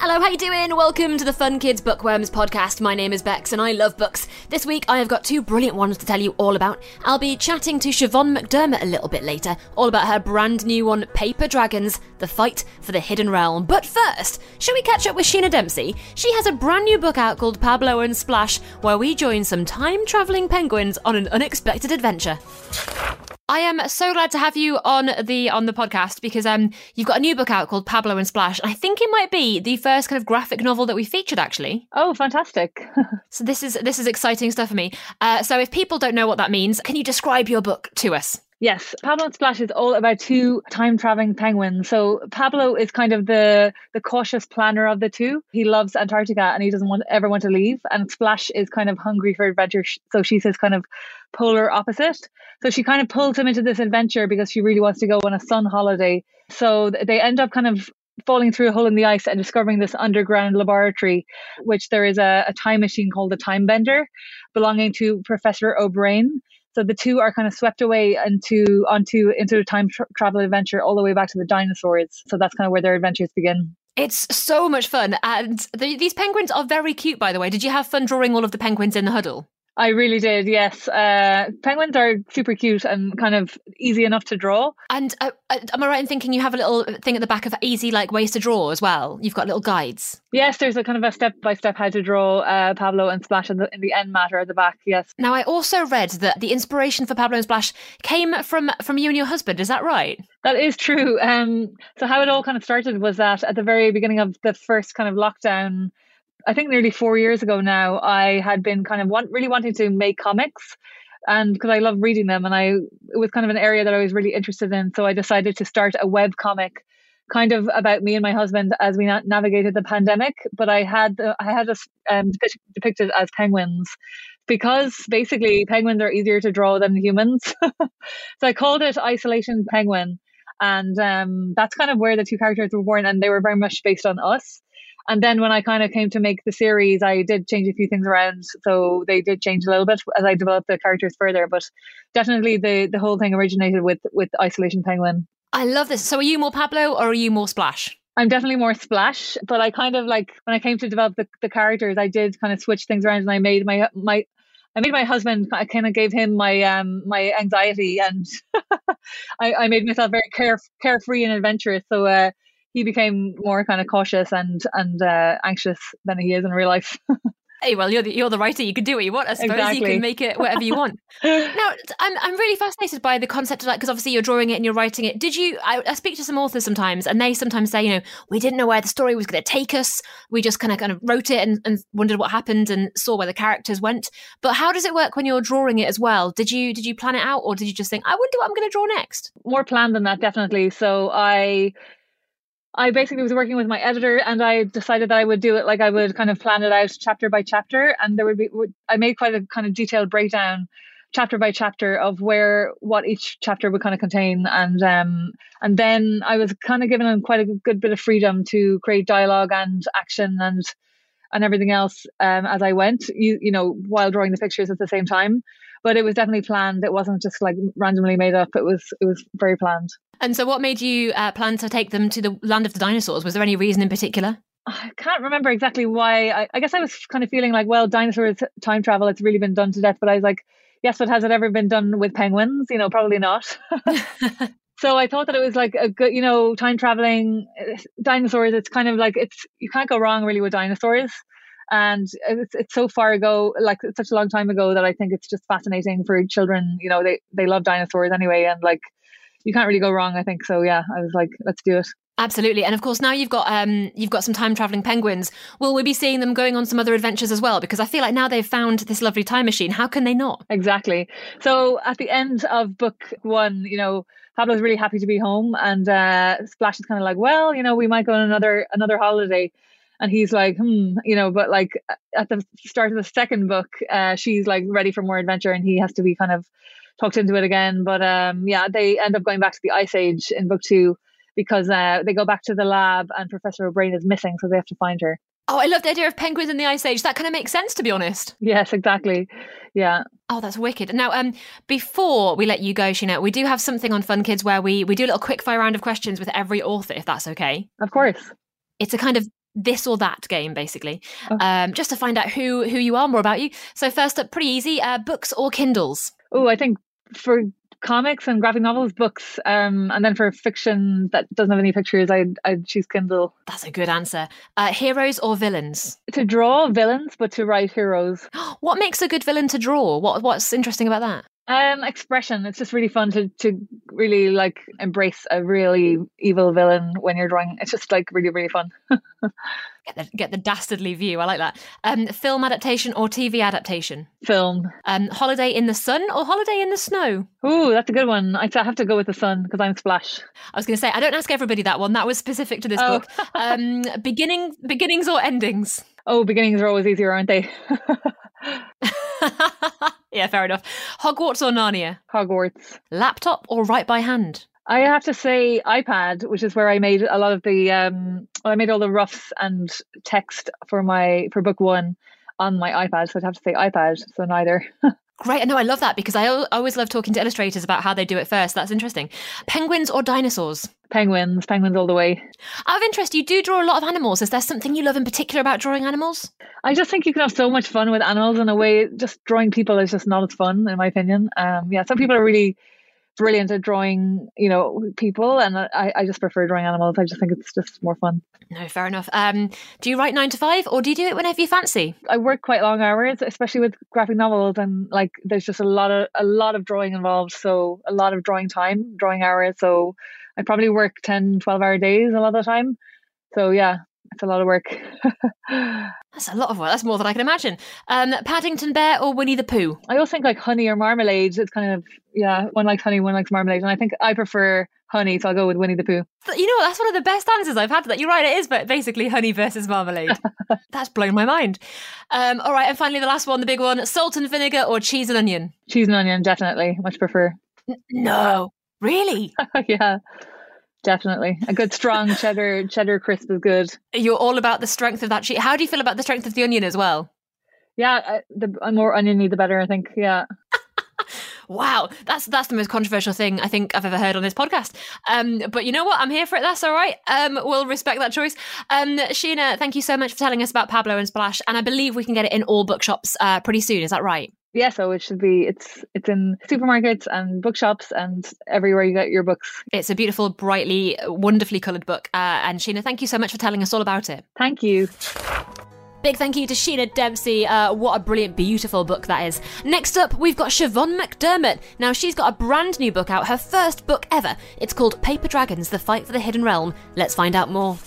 Hello, how you doing? Welcome to the Fun Kids Bookworms podcast. My name is Bex and I love books. This week I have got two brilliant ones to tell you all about. I'll be chatting to Siobhan McDermott a little bit later, all about her brand new one, Paper Dragons, The Fight for the Hidden Realm. But first, shall we catch up with Sheena Dempsey? She has a brand new book out called Pablo and Splash, where we join some time-travelling penguins on an unexpected adventure. I am so glad to have you on the on the podcast because um you've got a new book out called Pablo and Splash, and I think it might be the first kind of graphic novel that we featured actually. Oh, fantastic! so this is this is exciting stuff for me. Uh, so if people don't know what that means, can you describe your book to us? Yes, Pablo and Splash is all about two time traveling penguins. So Pablo is kind of the the cautious planner of the two. He loves Antarctica and he doesn't want ever want to leave. And Splash is kind of hungry for adventure. So she's his kind of polar opposite. So she kind of pulls him into this adventure because she really wants to go on a sun holiday. So they end up kind of falling through a hole in the ice and discovering this underground laboratory, which there is a, a time machine called the Time Bender, belonging to Professor O'Brien. So the two are kind of swept away into onto into a time tra- travel adventure all the way back to the dinosaurs. So that's kind of where their adventures begin. It's so much fun, and the, these penguins are very cute. By the way, did you have fun drawing all of the penguins in the huddle? I really did, yes. Uh, penguins are super cute and kind of easy enough to draw. And uh, uh, am I right in thinking you have a little thing at the back of easy like ways to draw as well? You've got little guides. Yes, there's a kind of a step by step how to draw uh, Pablo and Splash in the, in the end matter at the back. Yes. Now I also read that the inspiration for Pablo and Splash came from from you and your husband. Is that right? That is true. Um, so how it all kind of started was that at the very beginning of the first kind of lockdown I think nearly four years ago now, I had been kind of want, really wanting to make comics and because I love reading them and I it was kind of an area that I was really interested in so I decided to start a web comic kind of about me and my husband as we na- navigated the pandemic but I had uh, I had us um, depicted as penguins because basically penguins are easier to draw than humans. So I called it isolation penguin and um, that's kind of where the two characters were born and they were very much based on us and then when I kind of came to make the series, I did change a few things around. So they did change a little bit as I developed the characters further. But definitely the, the whole thing originated with, with Isolation Penguin. I love this. So are you more Pablo or are you more Splash? I'm definitely more splash, but I kind of like when I came to develop the, the characters, I did kind of switch things around and I made my my I made my husband I kind of gave him my um my anxiety and I, I made myself very care carefree and adventurous. So uh he became more kind of cautious and and uh, anxious than he is in real life. Hey, well, you're the, you're the writer. You can do what you want. I suppose exactly. you can make it whatever you want. now, I'm I'm really fascinated by the concept of like because obviously you're drawing it and you're writing it. Did you? I, I, speak to some authors sometimes, and they sometimes say, you know, we didn't know where the story was going to take us. We just kind of kind of wrote it and, and wondered what happened and saw where the characters went. But how does it work when you're drawing it as well? Did you did you plan it out, or did you just think, I wonder what I'm going to draw next? More planned than that, definitely. So I I basically was working with my editor and I decided that I would do it like I would kind of plan it out chapter by chapter. And there would be, I made quite a kind of detailed breakdown chapter by chapter of where what each chapter would kind of contain and um and then I was kind of given quite a good bit of freedom to create dialogue and action and and everything else um as I went you you know while drawing the pictures at the same time but it was definitely planned it wasn't just like randomly made up it was it was very planned and so, what made you uh, plan to take them to the land of the dinosaurs? Was there any reason in particular? I can't remember exactly why. I, I guess I was kind of feeling like, well, dinosaurs time travel, it's really been done to death. But I was like, yes, but has it ever been done with penguins? You know, probably not. so I thought that it was like a good, you know, time traveling uh, dinosaurs. It's kind of like it's you can't go wrong really with dinosaurs, and it's it's so far ago, like it's such a long time ago that I think it's just fascinating for children. You know, they they love dinosaurs anyway, and like you can't really go wrong. I think so. Yeah, I was like, let's do it. Absolutely, and of course now you've got um, you've got some time traveling penguins. Will we be seeing them going on some other adventures as well? Because I feel like now they've found this lovely time machine. How can they not? Exactly. So at the end of book one, you know, Pablo's really happy to be home, and uh, Splash is kind of like, well, you know, we might go on another another holiday. And he's like, hmm, you know, but like at the start of the second book, uh, she's like ready for more adventure, and he has to be kind of talked into it again. But um, yeah, they end up going back to the Ice Age in book two because uh, they go back to the lab and Professor O'Brien is missing, so they have to find her. Oh, I love the idea of penguins in the ice age. That kind of makes sense, to be honest. Yes, exactly. Yeah. Oh, that's wicked. Now, um, before we let you go, Sheena, we do have something on Fun Kids where we we do a little quick fire round of questions with every author, if that's okay. Of course. It's a kind of this or that game, basically, okay. um, just to find out who who you are, more about you. So first up, pretty easy: uh, books or Kindles. Oh, I think for comics and graphic novels, books, um, and then for fiction that doesn't have any pictures, I'd I'd choose Kindle. That's a good answer. Uh, heroes or villains? To draw villains, but to write heroes. what makes a good villain to draw? What what's interesting about that? Um, expression. It's just really fun to to really like embrace a really evil villain when you're drawing. It's just like really really fun. get the get the dastardly view. I like that. Um, film adaptation or TV adaptation? Film. Um, holiday in the sun or holiday in the snow? Ooh, that's a good one. I have to go with the sun because I'm Splash. I was going to say I don't ask everybody that one. That was specific to this oh. book. Um, beginning beginnings or endings? Oh, beginnings are always easier, aren't they? yeah, fair enough. Hogwarts or Narnia? Hogwarts. Laptop or write by hand? I have to say iPad, which is where I made a lot of the um I made all the roughs and text for my for book one on my iPad. So I'd have to say iPad, so neither. Great. No, I love that because I always love talking to illustrators about how they do it first. That's interesting. Penguins or dinosaurs? Penguins, penguins all the way. Out of interest, you do draw a lot of animals. Is there something you love in particular about drawing animals? I just think you can have so much fun with animals in a way. Just drawing people is just not as fun, in my opinion. Um, yeah, some people are really brilliant at drawing, you know, people, and I, I just prefer drawing animals. I just think it's just more fun. No, fair enough. Um, do you write nine to five, or do you do it whenever you fancy? I work quite long hours, especially with graphic novels, and like there's just a lot of a lot of drawing involved. So a lot of drawing time, drawing hours. So I probably work 10, 12 hour days a lot of the time. So yeah, it's a lot of work. That's a lot of work. That's more than I can imagine. Um, Paddington Bear or Winnie the Pooh? I also think like honey or marmalade. It's kind of yeah, one likes honey, one likes marmalade, and I think I prefer honey, so I'll go with Winnie the Pooh. You know, that's one of the best answers I've had. That you're right, it is, but basically honey versus marmalade. that's blown my mind. Um, all right, and finally the last one, the big one: salt and vinegar or cheese and onion? Cheese and onion, definitely. Much prefer. N- no, really? yeah. Definitely, a good strong cheddar cheddar crisp is good. You're all about the strength of that cheese. How do you feel about the strength of the onion as well? Yeah, the more oniony, the better. I think. Yeah. wow, that's that's the most controversial thing I think I've ever heard on this podcast. Um, but you know what? I'm here for it. That's all right. Um, we'll respect that choice. Um, Sheena, thank you so much for telling us about Pablo and Splash, and I believe we can get it in all bookshops uh, pretty soon. Is that right? Yeah, so it should be it's it's in supermarkets and bookshops and everywhere you get your books. It's a beautiful, brightly, wonderfully coloured book. Uh, and Sheena, thank you so much for telling us all about it. Thank you. Big thank you to Sheena Dempsey. Uh, what a brilliant, beautiful book that is. Next up, we've got Siobhan McDermott. Now, she's got a brand new book out, her first book ever. It's called Paper Dragons The Fight for the Hidden Realm. Let's find out more.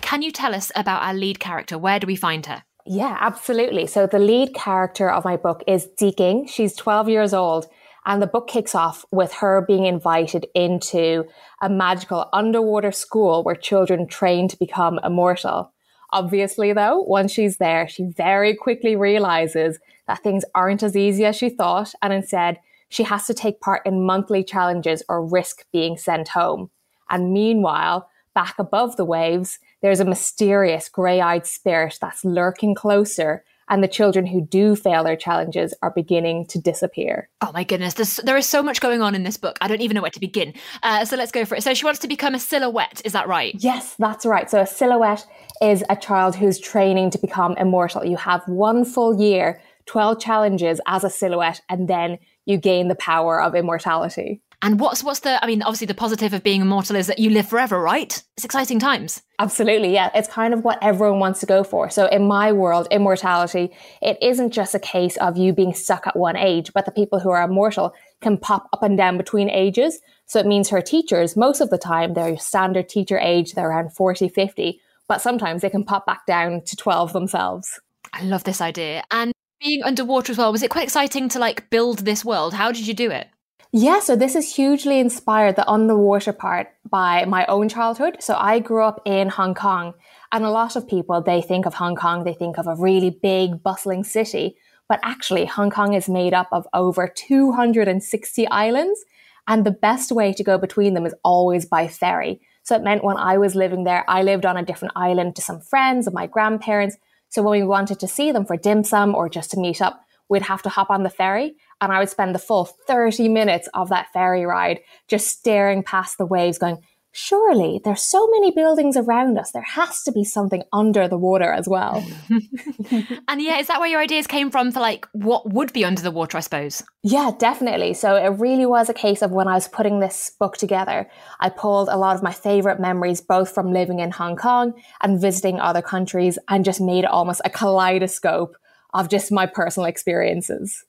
Can you tell us about our lead character? Where do we find her? Yeah, absolutely. So the lead character of my book is Deeking. She's 12 years old. And the book kicks off with her being invited into a magical underwater school where children train to become immortal. Obviously, though, once she's there, she very quickly realizes that things aren't as easy as she thought. And instead, she has to take part in monthly challenges or risk being sent home. And meanwhile, back above the waves, there's a mysterious grey eyed spirit that's lurking closer. And the children who do fail their challenges are beginning to disappear. Oh my goodness, There's, there is so much going on in this book. I don't even know where to begin. Uh, so let's go for it. So she wants to become a silhouette, is that right? Yes, that's right. So a silhouette is a child who's training to become immortal. You have one full year, 12 challenges as a silhouette, and then you gain the power of immortality. And what's what's the I mean, obviously the positive of being immortal is that you live forever, right? It's exciting times. Absolutely, yeah. It's kind of what everyone wants to go for. So in my world, immortality, it isn't just a case of you being stuck at one age, but the people who are immortal can pop up and down between ages. So it means her teachers, most of the time, they're standard teacher age, they're around 40, 50, but sometimes they can pop back down to 12 themselves. I love this idea. And being underwater as well, was it quite exciting to like build this world? How did you do it? Yeah, so this is hugely inspired, the underwater part, by my own childhood. So I grew up in Hong Kong, and a lot of people, they think of Hong Kong, they think of a really big, bustling city. But actually, Hong Kong is made up of over 260 islands, and the best way to go between them is always by ferry. So it meant when I was living there, I lived on a different island to some friends and my grandparents. So when we wanted to see them for dim sum or just to meet up, we'd have to hop on the ferry and I would spend the full 30 minutes of that ferry ride just staring past the waves going, surely there's so many buildings around us. There has to be something under the water as well. and yeah, is that where your ideas came from for like what would be under the water, I suppose? Yeah, definitely. So it really was a case of when I was putting this book together, I pulled a lot of my favorite memories, both from living in Hong Kong and visiting other countries, and just made it almost a kaleidoscope of just my personal experiences.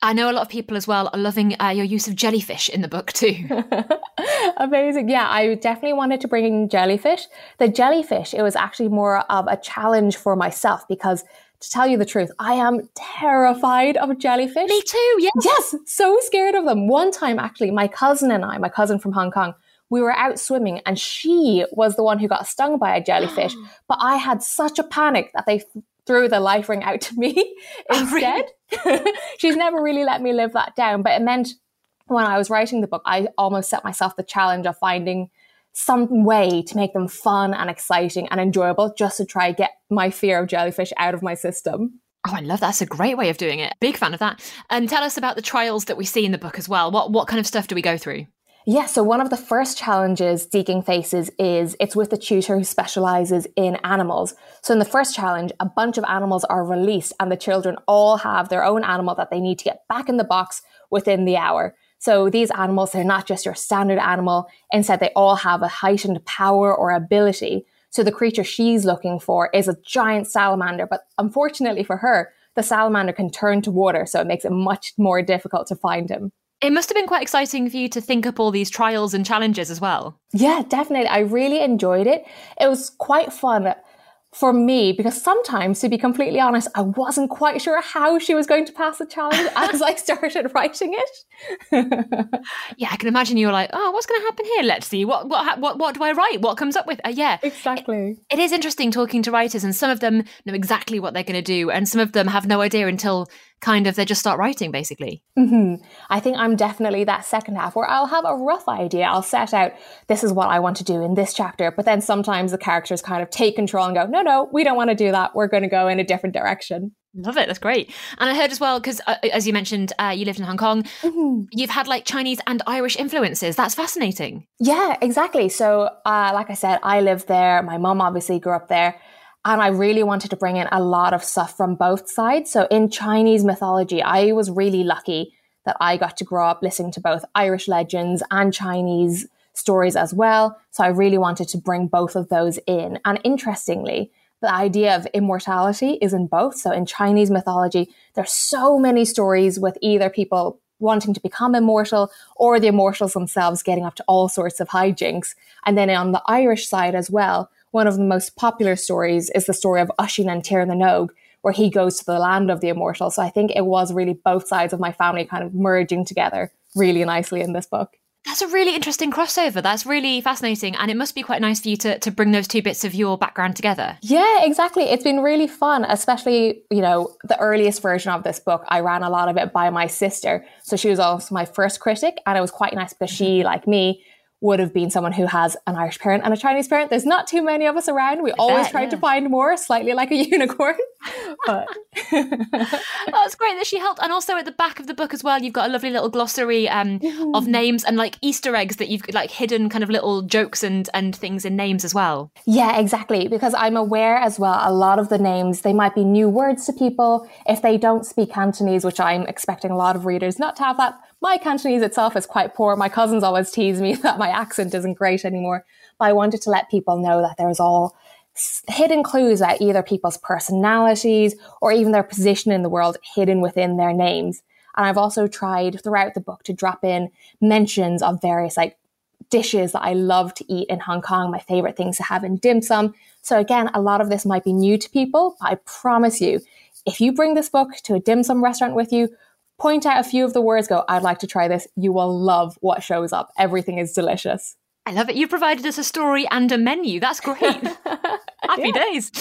I know a lot of people as well are loving uh, your use of jellyfish in the book too. Amazing. Yeah, I definitely wanted to bring in jellyfish. The jellyfish, it was actually more of a challenge for myself because to tell you the truth, I am terrified of jellyfish. Me too, yes. Yes, so scared of them. One time, actually, my cousin and I, my cousin from Hong Kong, we were out swimming and she was the one who got stung by a jellyfish. but I had such a panic that they threw the life ring out to me instead. Oh, really? She's never really let me live that down, but it meant when I was writing the book, I almost set myself the challenge of finding some way to make them fun and exciting and enjoyable just to try get my fear of jellyfish out of my system. Oh, I love that. That's a great way of doing it. Big fan of that. And tell us about the trials that we see in the book as well. What what kind of stuff do we go through? Yeah, so one of the first challenges Deaking faces is it's with a tutor who specializes in animals. So in the first challenge, a bunch of animals are released and the children all have their own animal that they need to get back in the box within the hour. So these animals, they're not just your standard animal. Instead, they all have a heightened power or ability. So the creature she's looking for is a giant salamander, but unfortunately for her, the salamander can turn to water, so it makes it much more difficult to find him. It must have been quite exciting for you to think up all these trials and challenges as well. Yeah, definitely. I really enjoyed it. It was quite fun for me because sometimes to be completely honest i wasn't quite sure how she was going to pass the challenge as i started writing it yeah i can imagine you were like oh what's going to happen here let's see what what what, what do i write what comes up with uh, yeah exactly it, it is interesting talking to writers and some of them know exactly what they're going to do and some of them have no idea until kind of they just start writing basically. Mm-hmm. I think I'm definitely that second half where I'll have a rough idea. I'll set out this is what I want to do in this chapter, but then sometimes the characters kind of take control and go, no, no, we don't want to do that. We're going to go in a different direction. Love it. That's great. And I heard as well, because uh, as you mentioned, uh, you lived in Hong Kong, mm-hmm. you've had like Chinese and Irish influences. That's fascinating. Yeah, exactly. So, uh, like I said, I lived there. My mom obviously grew up there. And I really wanted to bring in a lot of stuff from both sides. So in Chinese mythology, I was really lucky that I got to grow up listening to both Irish legends and Chinese stories as well. So I really wanted to bring both of those in. And interestingly, the idea of immortality is in both. So in Chinese mythology, there's so many stories with either people wanting to become immortal or the immortals themselves getting up to all sorts of hijinks. And then on the Irish side as well, one of the most popular stories is the story of Oisin and Tir Nog, where he goes to the land of the immortal. So I think it was really both sides of my family kind of merging together really nicely in this book. That's a really interesting crossover. That's really fascinating. And it must be quite nice for you to, to bring those two bits of your background together. Yeah, exactly. It's been really fun, especially, you know, the earliest version of this book. I ran a lot of it by my sister. So she was also my first critic. And it was quite nice because she, mm-hmm. like me, would have been someone who has an Irish parent and a Chinese parent. There's not too many of us around. We I always bet, try yeah. to find more, slightly like a unicorn. But oh, it's great that she helped. And also at the back of the book as well, you've got a lovely little glossary um, mm-hmm. of names and like Easter eggs that you've like hidden kind of little jokes and and things in names as well. Yeah, exactly. Because I'm aware as well, a lot of the names they might be new words to people if they don't speak Cantonese, which I'm expecting a lot of readers not to have that my Cantonese itself is quite poor. My cousins always tease me that my accent isn't great anymore. But I wanted to let people know that there's all hidden clues about either people's personalities or even their position in the world hidden within their names. And I've also tried throughout the book to drop in mentions of various like dishes that I love to eat in Hong Kong, my favorite things to have in dim sum. So again, a lot of this might be new to people, but I promise you, if you bring this book to a dim sum restaurant with you, point out a few of the words, go, I'd like to try this. You will love what shows up. Everything is delicious. I love it. You provided us a story and a menu. That's great. Happy days.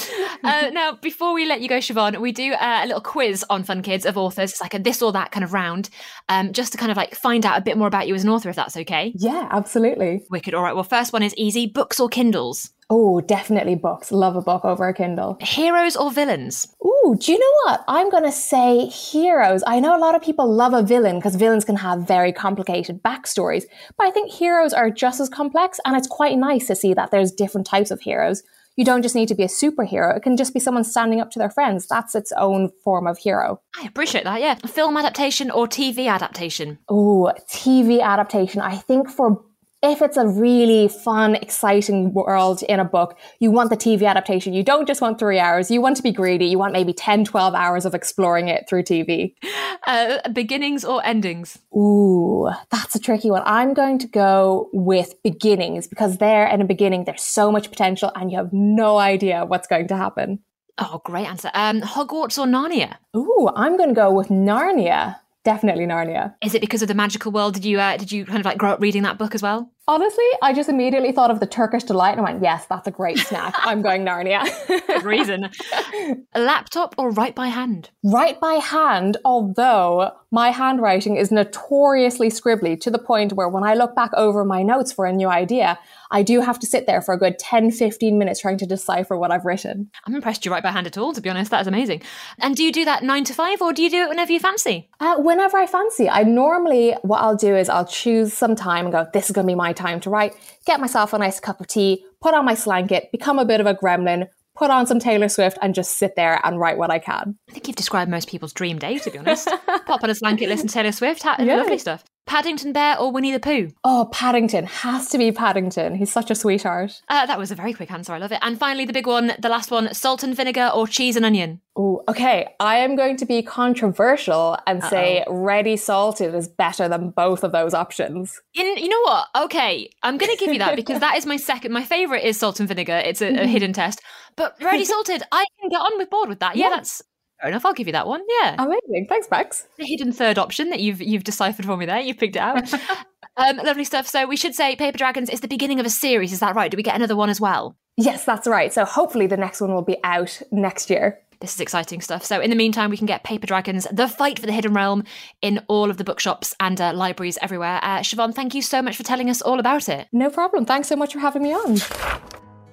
Uh, now, before we let you go, Siobhan, we do uh, a little quiz on Fun Kids of authors. It's like a this or that kind of round, um, just to kind of like find out a bit more about you as an author, if that's okay. Yeah, absolutely. Wicked. All right. Well, first one is easy books or Kindles? Oh, definitely books. Love a book over a Kindle. Heroes or villains? Ooh, do you know what? I'm going to say heroes. I know a lot of people love a villain because villains can have very complicated backstories, but I think heroes are just as complex and it's quite nice to see that there's different types of heroes. You don't just need to be a superhero. It can just be someone standing up to their friends. That's its own form of hero. I appreciate that, yeah. Film adaptation or TV adaptation? Oh, TV adaptation. I think for if it's a really fun, exciting world in a book, you want the TV adaptation. You don't just want three hours. You want to be greedy. You want maybe 10, 12 hours of exploring it through TV. Uh, beginnings or endings? Ooh, that's a tricky one. I'm going to go with beginnings because there in a beginning, there's so much potential and you have no idea what's going to happen. Oh, great answer. Um, Hogwarts or Narnia? Ooh, I'm going to go with Narnia. Definitely Narnia. Is it because of the magical world? Did you uh, did you kind of like grow up reading that book as well? Honestly, I just immediately thought of the Turkish delight and went, yes, that's a great snack. I'm going Narnia. Good reason. a laptop or write by hand? Write by hand, although my handwriting is notoriously scribbly to the point where when I look back over my notes for a new idea, I do have to sit there for a good 10, 15 minutes trying to decipher what I've written. I'm impressed you write by hand at all, to be honest. That is amazing. And do you do that nine to five or do you do it whenever you fancy? Uh, whenever I fancy. I normally, what I'll do is I'll choose some time and go, this is going to be my time to write, get myself a nice cup of tea, put on my slanket, become a bit of a gremlin, put on some Taylor Swift and just sit there and write what I can. I think you've described most people's dream day, to be honest. Pop on a blanket, listen to Taylor Swift, ha- yeah. lovely stuff. Paddington Bear or Winnie the Pooh? Oh, Paddington. Has to be Paddington. He's such a sweetheart. Uh, that was a very quick answer. I love it. And finally, the big one, the last one salt and vinegar or cheese and onion? Oh, okay. I am going to be controversial and Uh-oh. say ready salted is better than both of those options. In, you know what? Okay. I'm going to give you that because that is my second. My favorite is salt and vinegar. It's a, a hidden test. But ready salted, I can get on with board with that. Yeah, yeah. that's Fair enough. I'll give you that one. Yeah. Amazing. Thanks, Bex. The hidden third option that you've you've deciphered for me there. You've picked it out. um, lovely stuff. So we should say Paper Dragons is the beginning of a series. Is that right? Do we get another one as well? Yes, that's right. So hopefully the next one will be out next year. This is exciting stuff. So, in the meantime, we can get Paper Dragons, The Fight for the Hidden Realm, in all of the bookshops and uh, libraries everywhere. Uh, Siobhan, thank you so much for telling us all about it. No problem. Thanks so much for having me on.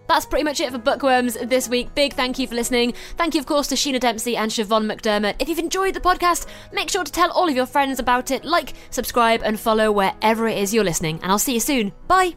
That's pretty much it for Bookworms this week. Big thank you for listening. Thank you, of course, to Sheena Dempsey and Siobhan McDermott. If you've enjoyed the podcast, make sure to tell all of your friends about it. Like, subscribe, and follow wherever it is you're listening. And I'll see you soon. Bye.